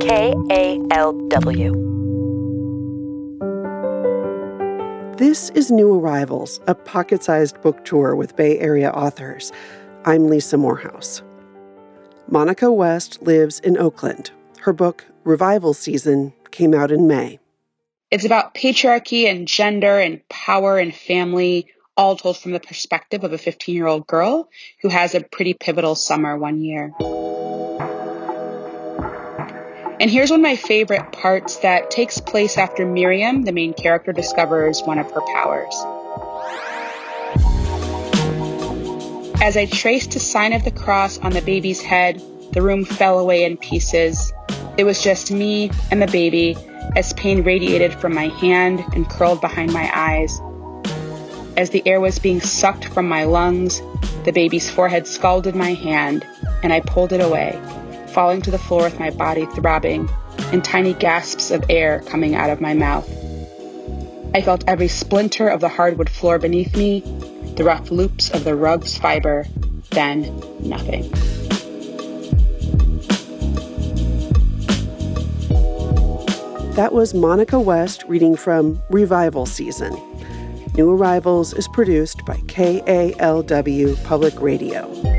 KALW. This is New Arrivals, a pocket sized book tour with Bay Area authors. I'm Lisa Morehouse. Monica West lives in Oakland. Her book, Revival Season, came out in May. It's about patriarchy and gender and power and family, all told from the perspective of a 15 year old girl who has a pretty pivotal summer one year. And here's one of my favorite parts that takes place after Miriam, the main character, discovers one of her powers. As I traced the sign of the cross on the baby's head, the room fell away in pieces. It was just me and the baby as pain radiated from my hand and curled behind my eyes. As the air was being sucked from my lungs, the baby's forehead scalded my hand, and I pulled it away falling to the floor with my body throbbing and tiny gasps of air coming out of my mouth. I felt every splinter of the hardwood floor beneath me, the rough loops of the rug's fiber, then nothing. That was Monica West reading from Revival Season. New Arrivals is produced by KALW Public Radio.